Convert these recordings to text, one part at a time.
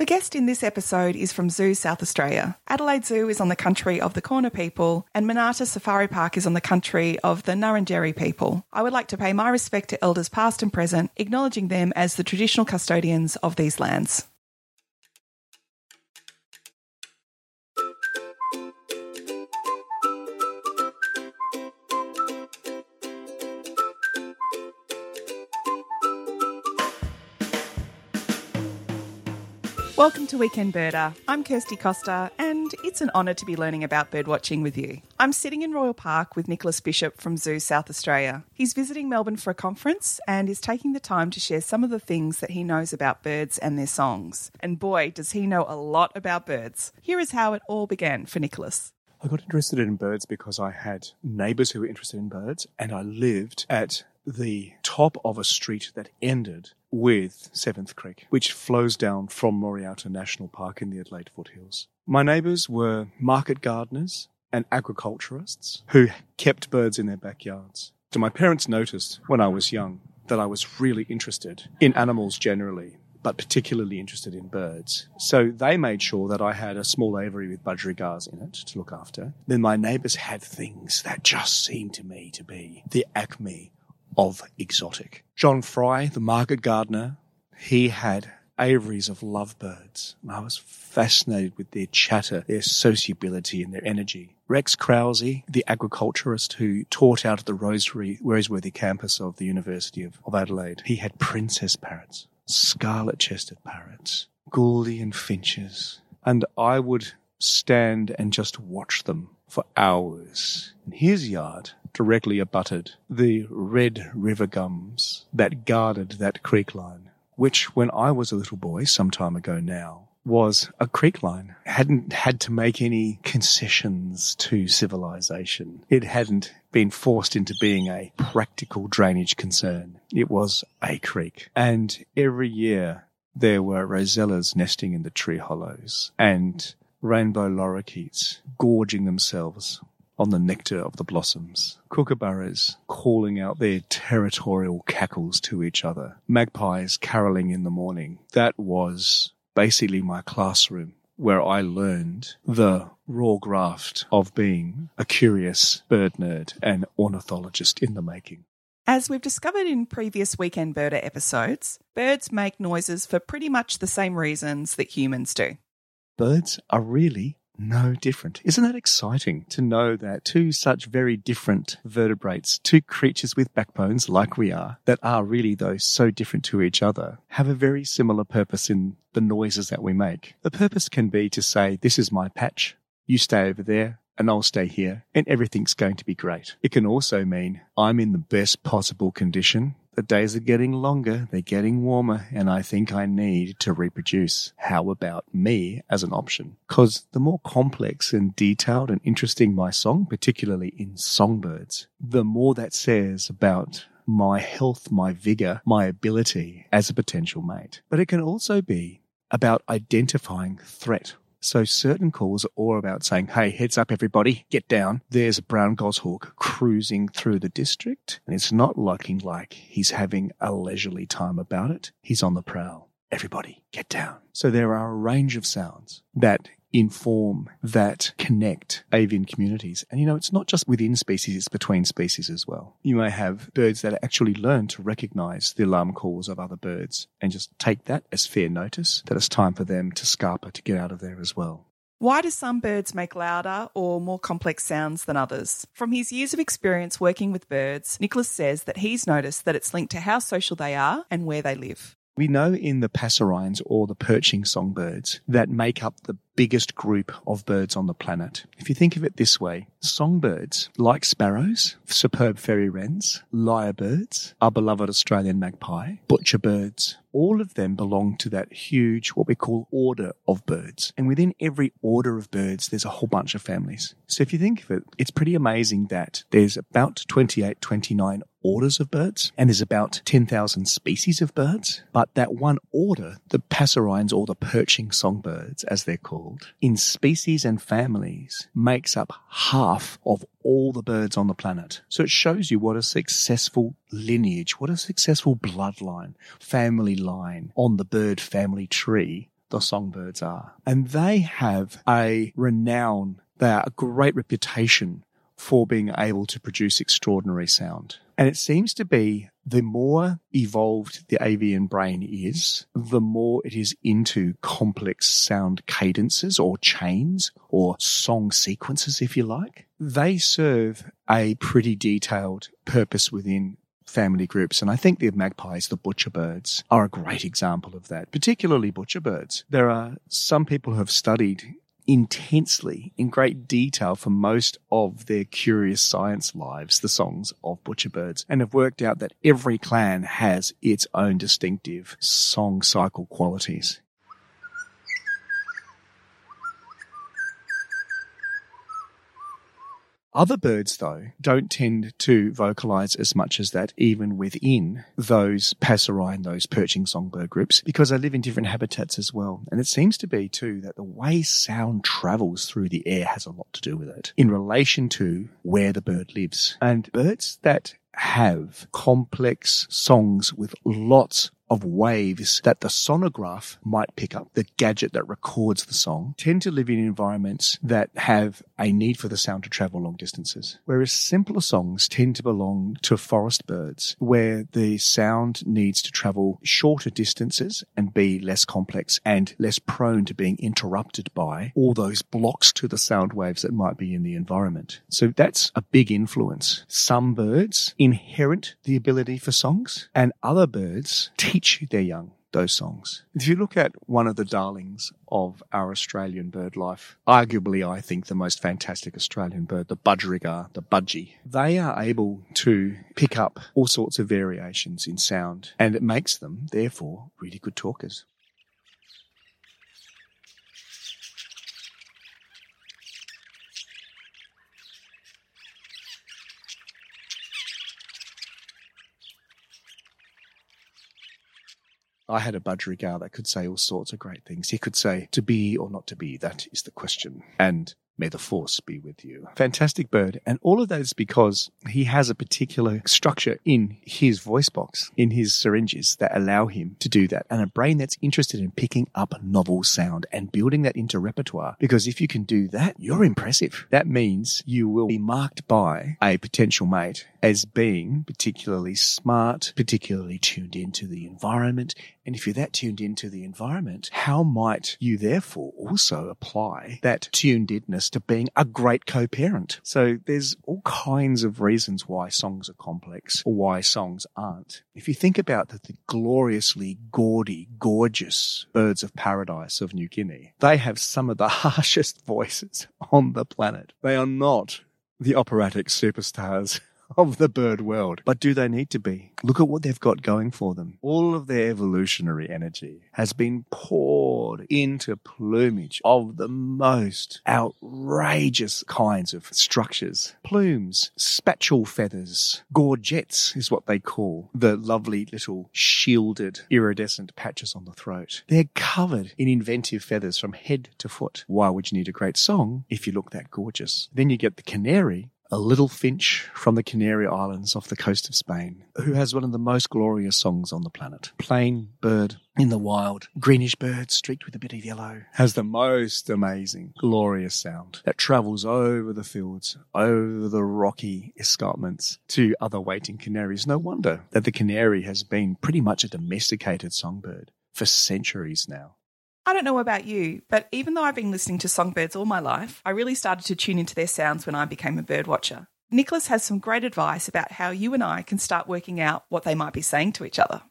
The guest in this episode is from Zoos South Australia. Adelaide Zoo is on the country of the Kaurna people, and Monarto Safari Park is on the country of the Ngarrindjeri people. I would like to pay my respect to elders past and present, acknowledging them as the traditional custodians of these lands. Welcome to Weekend Birder. I'm Kirsty Costa, and it's an honour to be learning about birdwatching with you. I'm sitting in Royal Park with Nicholas Bishop from Zoos South Australia. He's visiting Melbourne for a conference and is taking the time to share some of the things that he knows about birds and their songs. And boy, does he know a lot about birds. Here is how it all began for Nicholas. I got interested in birds because I had neighbours who were interested in birds, and I lived at the top of a street that ended with Seventh Creek, which flows down from Morialta National Park in the Adelaide foothills. My neighbours were market gardeners and agriculturists who kept birds in their backyards. So my parents noticed when I was young that I was really interested in animals generally, but particularly interested in birds. So they made sure that I had a small aviary with budgerigars in it to look after. Then my neighbours had things that just seemed to me to be the acme of exotic. John Fry, the market gardener, he had aviaries of lovebirds. And I was fascinated with their chatter, their sociability and their energy. Rex Krause, the agriculturist who taught out at the Roseworthy, Roseworthy campus of the University of, of Adelaide, he had princess parrots, scarlet chested parrots, Gouldian finches. And I would stand and just watch them for hours. In his yard, directly abutted the red river gums that guarded that creek line, which when I was a little boy, some time ago now, was a creek line. Hadn't had to make any concessions to civilization. It hadn't been forced into being a practical drainage concern. It was a creek. And every year there were rosellas nesting in the tree hollows and rainbow lorikeets gorging themselves on the nectar of the blossoms, kookaburras calling out their territorial cackles to each other, magpies caroling in the morning. That was basically my classroom where I learned the raw graft of being a curious bird nerd and ornithologist in the making. As we've discovered in previous Weekend Birder episodes, birds make noises for pretty much the same reasons that humans do. Birds are really no different. Isn't that exciting to know that two such very different vertebrates, two creatures with backbones like we are, that are really though so different to each other, have a very similar purpose in the noises that we make. The purpose can be to say, this is my patch, you stay over there, and I'll stay here, and everything's going to be great. It can also mean I'm in the best possible condition the days are getting longer, they're getting warmer, and I think I need to reproduce. How about me as an option? Because the more complex and detailed and interesting my song, particularly in songbirds, the more that says about my health, my vigor, my ability as a potential mate. But it can also be about identifying threat so certain calls are all about saying, hey, heads up everybody, get down. There's a brown goshawk cruising through the district and it's not looking like he's having a leisurely time about it. He's on the prowl. Everybody get down. So there are a range of sounds that inform, that connect avian communities. And you know, it's not just within species, it's between species as well. You may have birds that actually learn to recognize the alarm calls of other birds and just take that as fair notice that it's time for them to scarper to get out of there as well. Why do some birds make louder or more complex sounds than others? From his years of experience working with birds, Nicholas says that he's noticed that it's linked to how social they are and where they live. We know in the passerines or the perching songbirds that make up the biggest group of birds on the planet. If you think of it this way, songbirds, like sparrows, superb fairy wrens, lyrebirds, our beloved Australian magpie, butcherbirds, all of them belong to that huge, what we call order of birds. And within every order of birds, there's a whole bunch of families. So if you think of it, it's pretty amazing that there's about 28, 29 orders of birds and there's about 10,000 species of birds. But that one order, the passerines or the perching songbirds, as they're called, in species and families makes up half of all the birds on the planet. So it shows you what a successful lineage, what a successful bloodline, family line on the bird family tree the songbirds are. And they have a renown, they are a great reputation for being able to produce extraordinary sound. And it seems to be the more evolved the avian brain is, the more it is into complex sound cadences or chains or song sequences, if you like. They serve a pretty detailed purpose within family groups. And I think the magpies, the butcherbirds, are a great example of that, particularly butcherbirds. There are some people who have studied intensely in great detail for most of their curious science lives the songs of butcherbirds and have worked out that every clan has its own distinctive song cycle qualities. Other birds, though, don't tend to vocalize as much as that, even within those passerine, those perching songbird groups, because they live in different habitats as well. And it seems to be, too, that the way sound travels through the air has a lot to do with it in relation to where the bird lives. And birds that have complex songs with lots of waves that the sonograph might pick up, the gadget that records the song, tend to live in environments that have a need for the sound to travel long distances. Whereas simpler songs tend to belong to forest birds where the sound needs to travel shorter distances and be less complex and less prone to being interrupted by all those blocks to the sound waves that might be in the environment. So that's a big influence. Some birds inherit the ability for songs and other birds teach teach their young those songs. If you look at one of the darlings of our Australian bird life, arguably I think the most fantastic Australian bird, the budgerigar, the budgie, they are able to pick up all sorts of variations in sound and it makes them, therefore, really good talkers. I had a budgerigar that could say all sorts of great things. He could say, to be or not to be, that is the question. And May the force be with you. Fantastic bird. And all of that is because he has a particular structure in his voice box, in his syringes that allow him to do that. And a brain that's interested in picking up novel sound and building that into repertoire. Because if you can do that, you're impressive. That means you will be marked by a potential mate as being particularly smart, particularly tuned into the environment. And if you're that tuned into the environment, how might you therefore also apply that tuned inness to being a great co-parent. So there's all kinds of reasons why songs are complex or why songs aren't. If you think about the, the gloriously gaudy, gorgeous birds of paradise of New Guinea, they have some of the harshest voices on the planet. They are not the operatic superstars of the bird world. But do they need to be? Look at what they've got going for them. All of their evolutionary energy has been poured into plumage of the most outrageous kinds of structures. Plumes, spatule feathers, gorgets is what they call the lovely little shielded iridescent patches on the throat. They're covered in inventive feathers from head to foot. Why would you need a great song if you look that gorgeous? Then you get the canary a little finch from the Canary Islands off the coast of Spain, who has one of the most glorious songs on the planet. Plain bird in the wild, greenish bird streaked with a bit of yellow, has the most amazing, glorious sound that travels over the fields, over the rocky escarpments to other waiting canaries. No wonder that the canary has been pretty much a domesticated songbird for centuries now. I don't know about you, but even though I've been listening to songbirds all my life, I really started to tune into their sounds when I became a bird watcher. Nicholas has some great advice about how you and I can start working out what they might be saying to each other.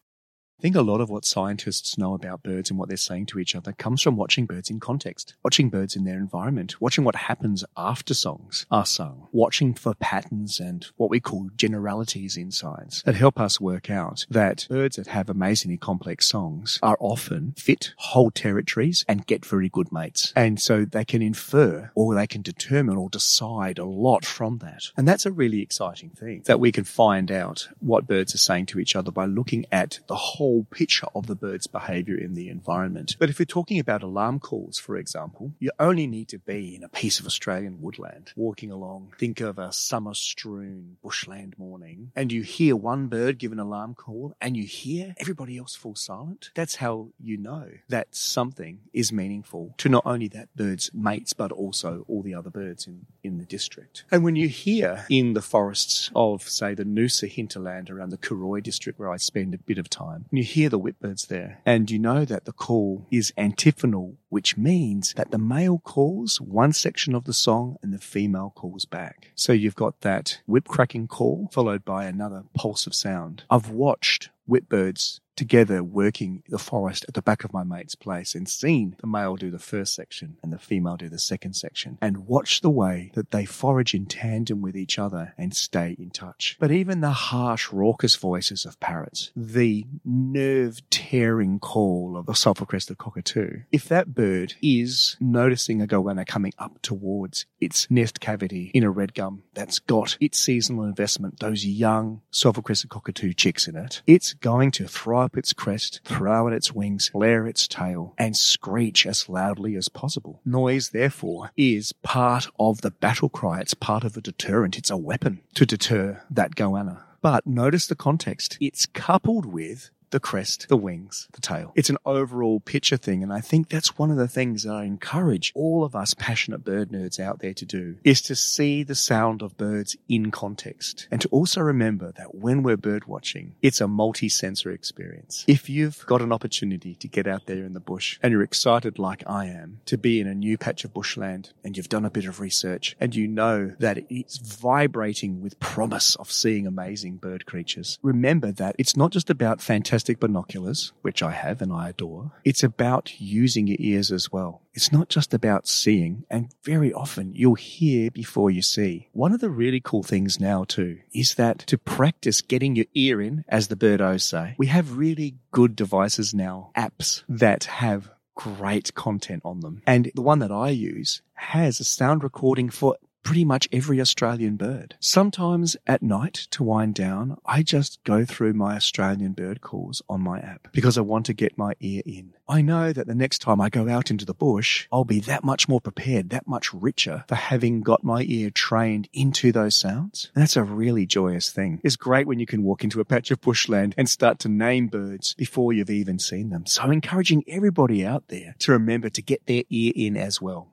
I think a lot of what scientists know about birds and what they're saying to each other comes from watching birds in context, watching birds in their environment, watching what happens after songs are sung, watching for patterns and what we call generalities in science that help us work out that birds that have amazingly complex songs are often fit, hold territories, and get very good mates. And so they can infer or they can determine or decide a lot from that. And that's a really exciting thing that we can find out what birds are saying to each other by looking at the whole whole picture of the bird's behavior in the environment. But if you're talking about alarm calls, for example, you only need to be in a piece of Australian woodland, walking along. Think of a summer strewn bushland morning, and you hear one bird give an alarm call, and you hear everybody else fall silent. That's how you know that something is meaningful to not only that bird's mates, but also all the other birds in, in the district. And when you hear in the forests of, say, the Noosa hinterland around the Cooroy district where I spend a bit of time, you hear the whipbirds there, and you know that the call is antiphonal, which means that the male calls one section of the song and the female calls back. So you've got that whip cracking call followed by another pulse of sound. I've watched whipbirds together working the forest at the back of my mate's place and seen the male do the first section and the female do the second section and watch the way that they forage in tandem with each other and stay in touch. But even the harsh, raucous voices of parrots, the nerve tearing call of the sulphur crested cockatoo, if that bird is noticing a goanna coming up towards its nest cavity in a red gum that's got its seasonal investment, those young sulphur crested cockatoo chicks in it, it's going to throw up its crest, throw out its wings, flare its tail, and screech as loudly as possible. Noise, therefore, is part of the battle cry. It's part of a deterrent. It's a weapon to deter that goanna. But notice the context. It's coupled with the crest, the wings, the tail. It's an overall picture thing. And I think that's one of the things that I encourage all of us passionate bird nerds out there to do is to see the sound of birds in context and to also remember that when we're bird watching, it's a multi-sensory experience. If you've got an opportunity to get out there in the bush and you're excited like I am to be in a new patch of bushland and you've done a bit of research and you know that it's vibrating with promise of seeing amazing bird creatures, remember that it's not just about fantastic fantastic binoculars, which I have and I adore. It's about using your ears as well. It's not just about seeing, and very often you'll hear before you see. One of the really cool things now too is that to practice getting your ear in, as the birdos say, we have really good devices now, apps that have great content on them. And the one that I use has a sound recording for pretty much every Australian bird. Sometimes at night to wind down, I just go through my Australian bird calls on my app because I want to get my ear in. I know that the next time I go out into the bush, I'll be that much more prepared, that much richer for having got my ear trained into those sounds. And that's a really joyous thing. It's great when you can walk into a patch of bushland and start to name birds before you've even seen them. So encouraging everybody out there to remember to get their ear in as well.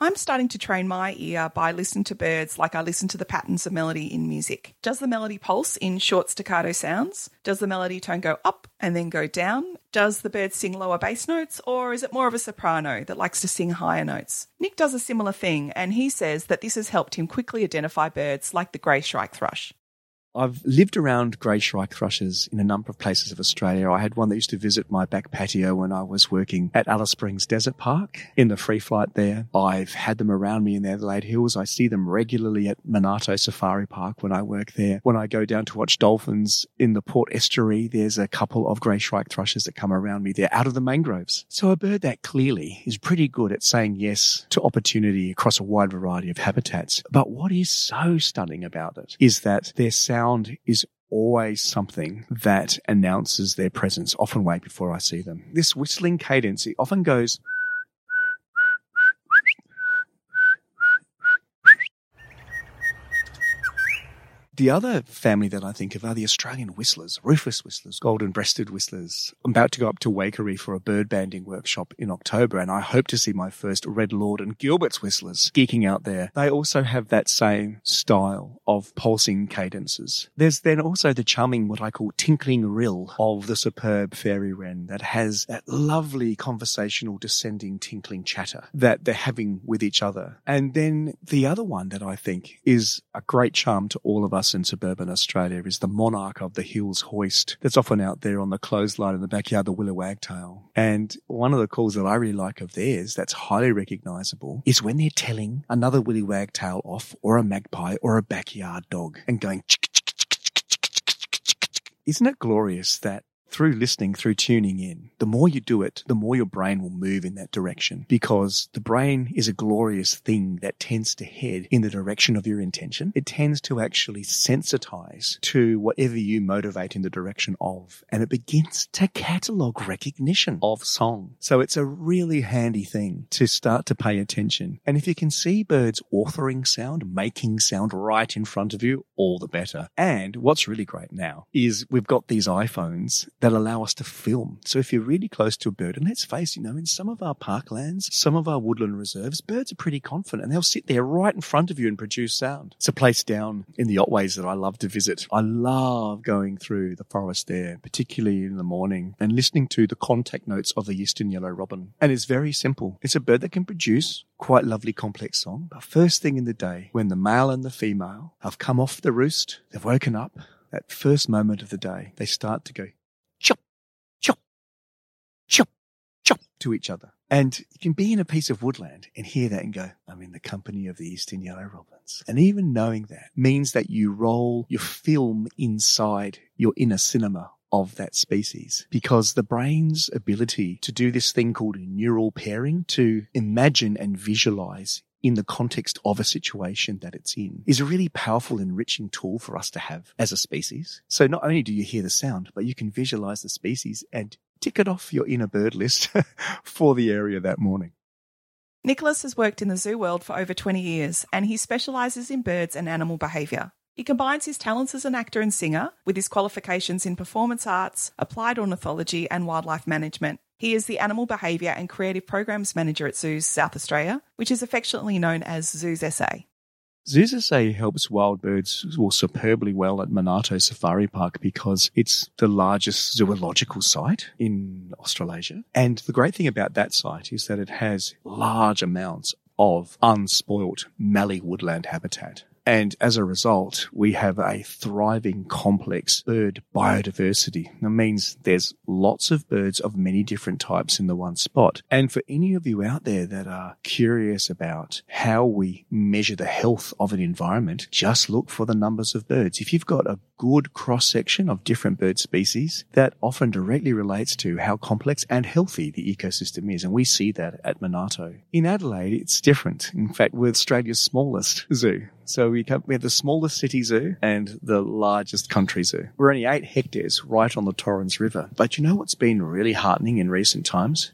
I'm starting to train my ear by listening to birds like I listen to the patterns of melody in music. Does the melody pulse in short staccato sounds? Does the melody tone go up and then go down? Does the bird sing lower bass notes or is it more of a soprano that likes to sing higher notes? Nick does a similar thing and he says that this has helped him quickly identify birds like the grey shrike thrush. I've lived around grey shrike thrushes in a number of places of Australia. I had one that used to visit my back patio when I was working at Alice Springs Desert Park in the free flight there. I've had them around me in the Adelaide Hills. I see them regularly at Monarto Safari Park when I work there. When I go down to watch dolphins in the Port Estuary, there's a couple of grey shrike thrushes that come around me. They're out of the mangroves. So a bird that clearly is pretty good at saying yes to opportunity across a wide variety of habitats. But what is so stunning about it is that their sound sound is always something that announces their presence, often way before I see them. This whistling cadence, it often goes The other family that I think of are the Australian whistlers, rufous whistlers, golden breasted whistlers. I'm about to go up to Waikerie for a bird banding workshop in October, and I hope to see my first Red-lored and Gilbert's whistlers geeking out there. They also have that same style of pulsing cadences. There's then also the charming, what I call tinkling rill of the superb fairy wren that has that lovely conversational descending tinkling chatter that they're having with each other. And then the other one that I think is a great charm to all of us in suburban Australia is the monarch of the hills hoist that's often out there on the clothesline in the backyard, the willow wagtail. And one of the calls that I really like of theirs that's highly recognizable is when they're telling another willy wagtail off or a magpie or a backyard dog and going, isn't it glorious that through listening, through tuning in, the more you do it, the more your brain will move in that direction because the brain is a glorious thing that tends to head in the direction of your intention. It tends to actually sensitize to whatever you motivate in the direction of, and it begins to catalog recognition of song. So it's a really handy thing to start to pay attention. And if you can see birds authoring sound, making sound right in front of you, all the better. And what's really great now is we've got these iPhones that allow us to film. So if you're really close to a bird, and let's face, you know, in some of our parklands, some of our woodland reserves, birds are pretty confident and they'll sit there right in front of you and produce sound. It's a place down in the Otways that I love to visit. I love going through the forest there, particularly in the morning and listening to the contact notes of the eastern yellow robin. And it's very simple. It's a bird that can produce quite lovely complex song. But first thing in the day, when the male and the female have come off the roost, they've woken up, that first moment of the day, they start to go chop to each other. And you can be in a piece of woodland and hear that and go, I'm in the company of the eastern yellow robins. And even knowing that means that you roll your film inside your inner cinema of that species because the brain's ability to do this thing called neural pairing to imagine and visualize in the context of a situation that it's in is a really powerful, enriching tool for us to have as a species. So not only do you hear the sound, but you can visualize the species and tick it off your inner bird list for the area that morning. Nicholas has worked in the zoo world for over 20 years and he specialises in birds and animal behaviour. He combines his talents as an actor and singer with his qualifications in performance arts, applied ornithology, and wildlife management. He is the Animal Behaviour and Creative Programs Manager at Zoos South Australia, which is affectionately known as Zoos SA. Zoos SA helps wild birds well, superbly well at Monarto Safari Park because it's the largest zoological site in Australasia. And the great thing about that site is that it has large amounts of unspoilt mallee woodland habitat. And as a result, we have a thriving complex bird biodiversity. That means there's lots of birds of many different types in the one spot. And for any of you out there that are curious about how we measure the health of an environment, just look for the numbers of birds. If you've got a good cross section of different bird species, that often directly relates to how complex and healthy the ecosystem is. And we see that at Monarto. In Adelaide, it's different. In fact, we're Australia's smallest zoo. So we, we have the smallest city zoo and the largest country zoo. We're only eight hectares right on the Torrens River. But you know what's been really heartening in recent times?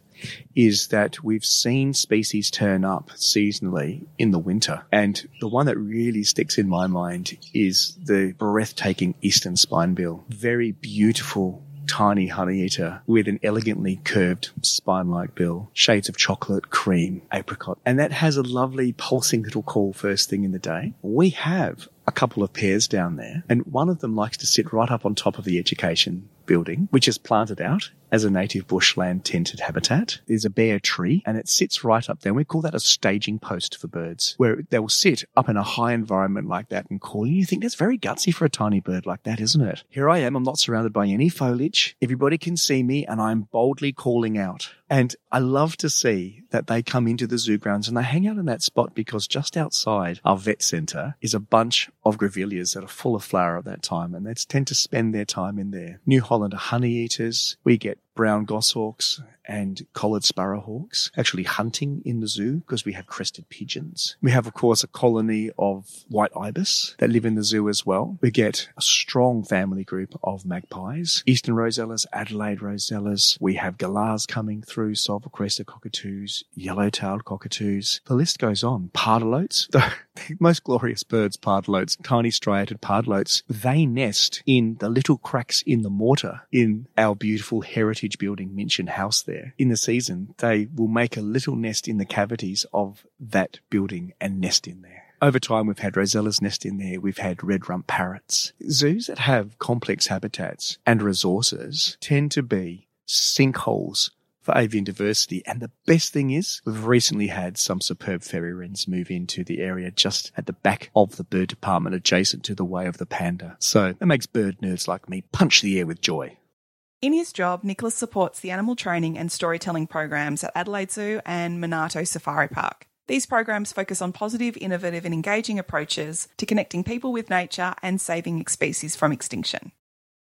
is that we've seen species turn up seasonally in the winter. And the one that really sticks in my mind is the breathtaking eastern spinebill. Very beautiful tiny honeyeater with an elegantly curved spine-like bill, shades of chocolate, cream, apricot. And that has a lovely pulsing little call first thing in the day. We have a couple of pairs down there and one of them likes to sit right up on top of the education building, which is planted out as a native bushland tented habitat. There's a bare tree and it sits right up there. And We call that a staging post for birds, where they will sit up in a high environment like that and call. And you think that's very gutsy for a tiny bird like that, isn't it? Here I am. I'm not surrounded by any foliage. Everybody can see me and I'm boldly calling out. And I love to see that they come into the zoo grounds and they hang out in that spot because just outside our vet centre is a bunch of grevilleas that are full of flower at that time and they tend to spend their time in there. New Hollander honey eaters. We get brown goshawks and collared sparrowhawks actually hunting in the zoo because we have crested pigeons. We have, of course, a colony of white ibis that live in the zoo as well. We get a strong family group of magpies, eastern rosellas, Adelaide rosellas. We have galahs coming through, sulphur crested cockatoos, yellow-tailed cockatoos. The list goes on. Pardalotes, the, the most glorious birds, pardalotes, tiny striated pardalotes, they nest in the little cracks in the mortar in our beautiful heritage building Minchin House there there in the season, they will make a little nest in the cavities of that building and nest in there. Over time, we've had rosellas nest in there. We've had red rump parrots. Zoos that have complex habitats and resources tend to be sinkholes for avian diversity. And the best thing is we've recently had some superb fairy wrens move into the area just at the back of the bird department adjacent to the way of the panda. So that makes bird nerds like me punch the air with joy. In his job, Nicholas supports the animal training and storytelling programs at Adelaide Zoo and Monarto Safari Park. These programs focus on positive, innovative, and engaging approaches to connecting people with nature and saving species from extinction.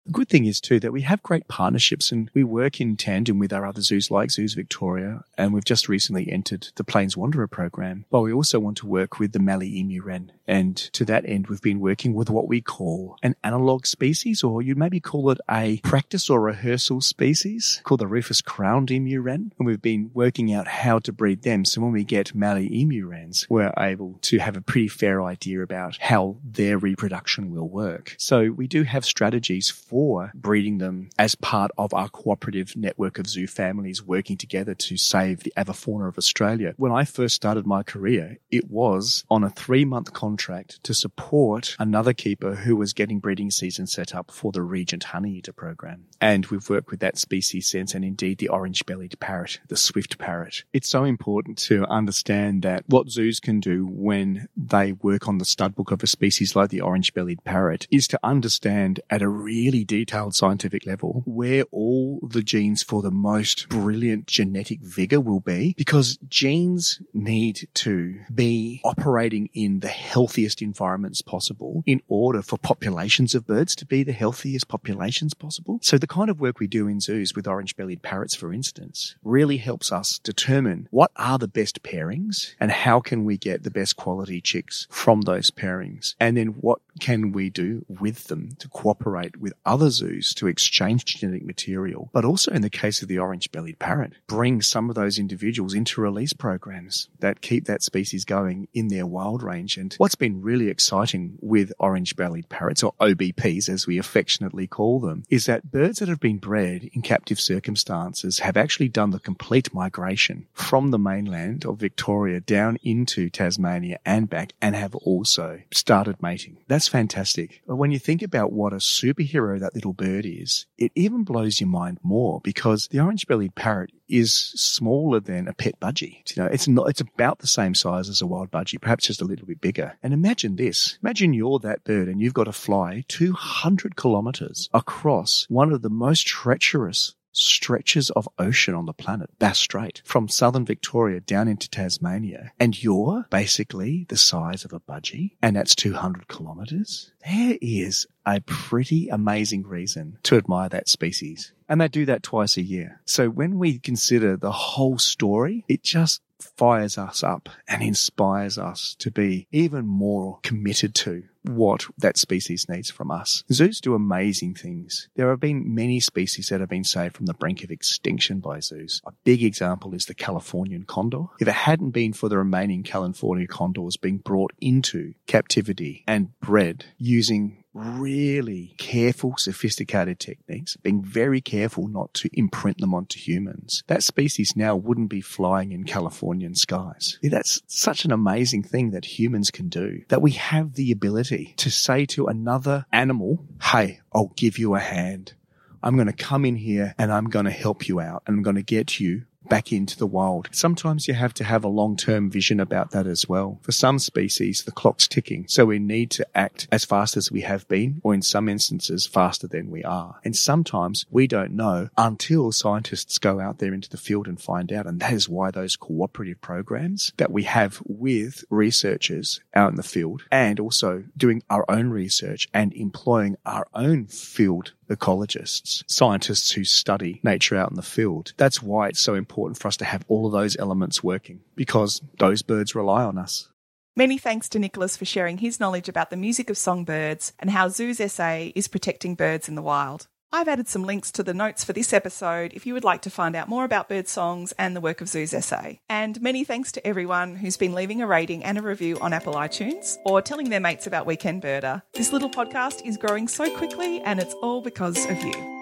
The good thing is too that we have great partnerships and we work in tandem with our other zoos like Zoos Victoria. And we've just recently entered the Plains Wanderer program. But we also want to work with the Mallee emu wren. And to that end, we've been working with what we call an analog species, or you'd maybe call it a practice or rehearsal species called the Rufous crowned emu wren. And we've been working out how to breed them. So when we get Mallee emu wrens, we're able to have a pretty fair idea about how their reproduction will work. So we do have strategies for breeding them as part of our cooperative network of zoo families working together to save the avifauna of Australia. When I first started my career, it was on a three month contract to support another keeper who was getting breeding season set up for the Regent Honey Eater program. And we've worked with that species since, and indeed the orange bellied parrot, the swift parrot. It's so important to understand that what zoos can do when they work on the stud book of a species like the orange bellied parrot is to understand at a really detailed scientific level where all the genes for the most brilliant genetic vigor will be because genes need to be operating in the healthiest environments possible in order for populations of birds to be the healthiest populations possible. So the kind of work we do in zoos with orange bellied parrots, for instance, really helps us determine what are the best pairings and how can we get the best quality chicks from those pairings. And then what can we do with them to cooperate with other zoos to exchange genetic material, but also in the case of the orange bellied parrot, bring some of those individuals into release programs that keep that species going in their wild range. And what's been really exciting with orange bellied parrots, or OBPs as we affectionately call them, is that birds that have been bred in captive circumstances have actually done the complete migration from the mainland of Victoria down into Tasmania and back and have also started mating. That's fantastic. But when you think about what a superhero that little bird is, it even blows your mind more because the orange bellied parrot is smaller than a pet budgie. You know, it's not, it's about the same size as a wild budgie, perhaps just a little bit bigger. And imagine this. Imagine you're that bird and you've got to fly 200 kilometers across one of the most treacherous stretches of ocean on the planet, Bass Strait, from southern Victoria down into Tasmania, and you're basically the size of a budgie, and that's 200 kilometers, there is a pretty amazing reason to admire that species. And they do that twice a year. So when we consider the whole story, it just fires us up and inspires us to be even more committed to what that species needs from us. Zoos do amazing things. There have been many species that have been saved from the brink of extinction by zoos. A big example is the Californian condor. If it hadn't been for the remaining California condors being brought into captivity and bred using really careful, sophisticated techniques, being very careful not to imprint them onto humans, that species now wouldn't be flying in Californian skies. That's such an amazing thing that humans can do, that we have the ability to say to another animal, hey, I'll give you a hand. I'm going to come in here and I'm going to help you out and I'm going to get you back into the wild. Sometimes you have to have a long term vision about that as well. For some species, the clock's ticking. So we need to act as fast as we have been, or in some instances, faster than we are. And sometimes we don't know until scientists go out there into the field and find out. And that is why those cooperative programs that we have with researchers out in the field and also doing our own research and employing our own field ecologists, scientists who study nature out in the field. That's why it's so important for us to have all of those elements working because those birds rely on us. Many thanks to Nicholas for sharing his knowledge about the music of songbirds and how Zoos SA is protecting birds in the wild. I've added some links to the notes for this episode if you would like to find out more about bird songs and the work of Zoos SA. And many thanks to everyone who's been leaving a rating and a review on Apple iTunes or telling their mates about Weekend Birder. This little podcast is growing so quickly and it's all because of you.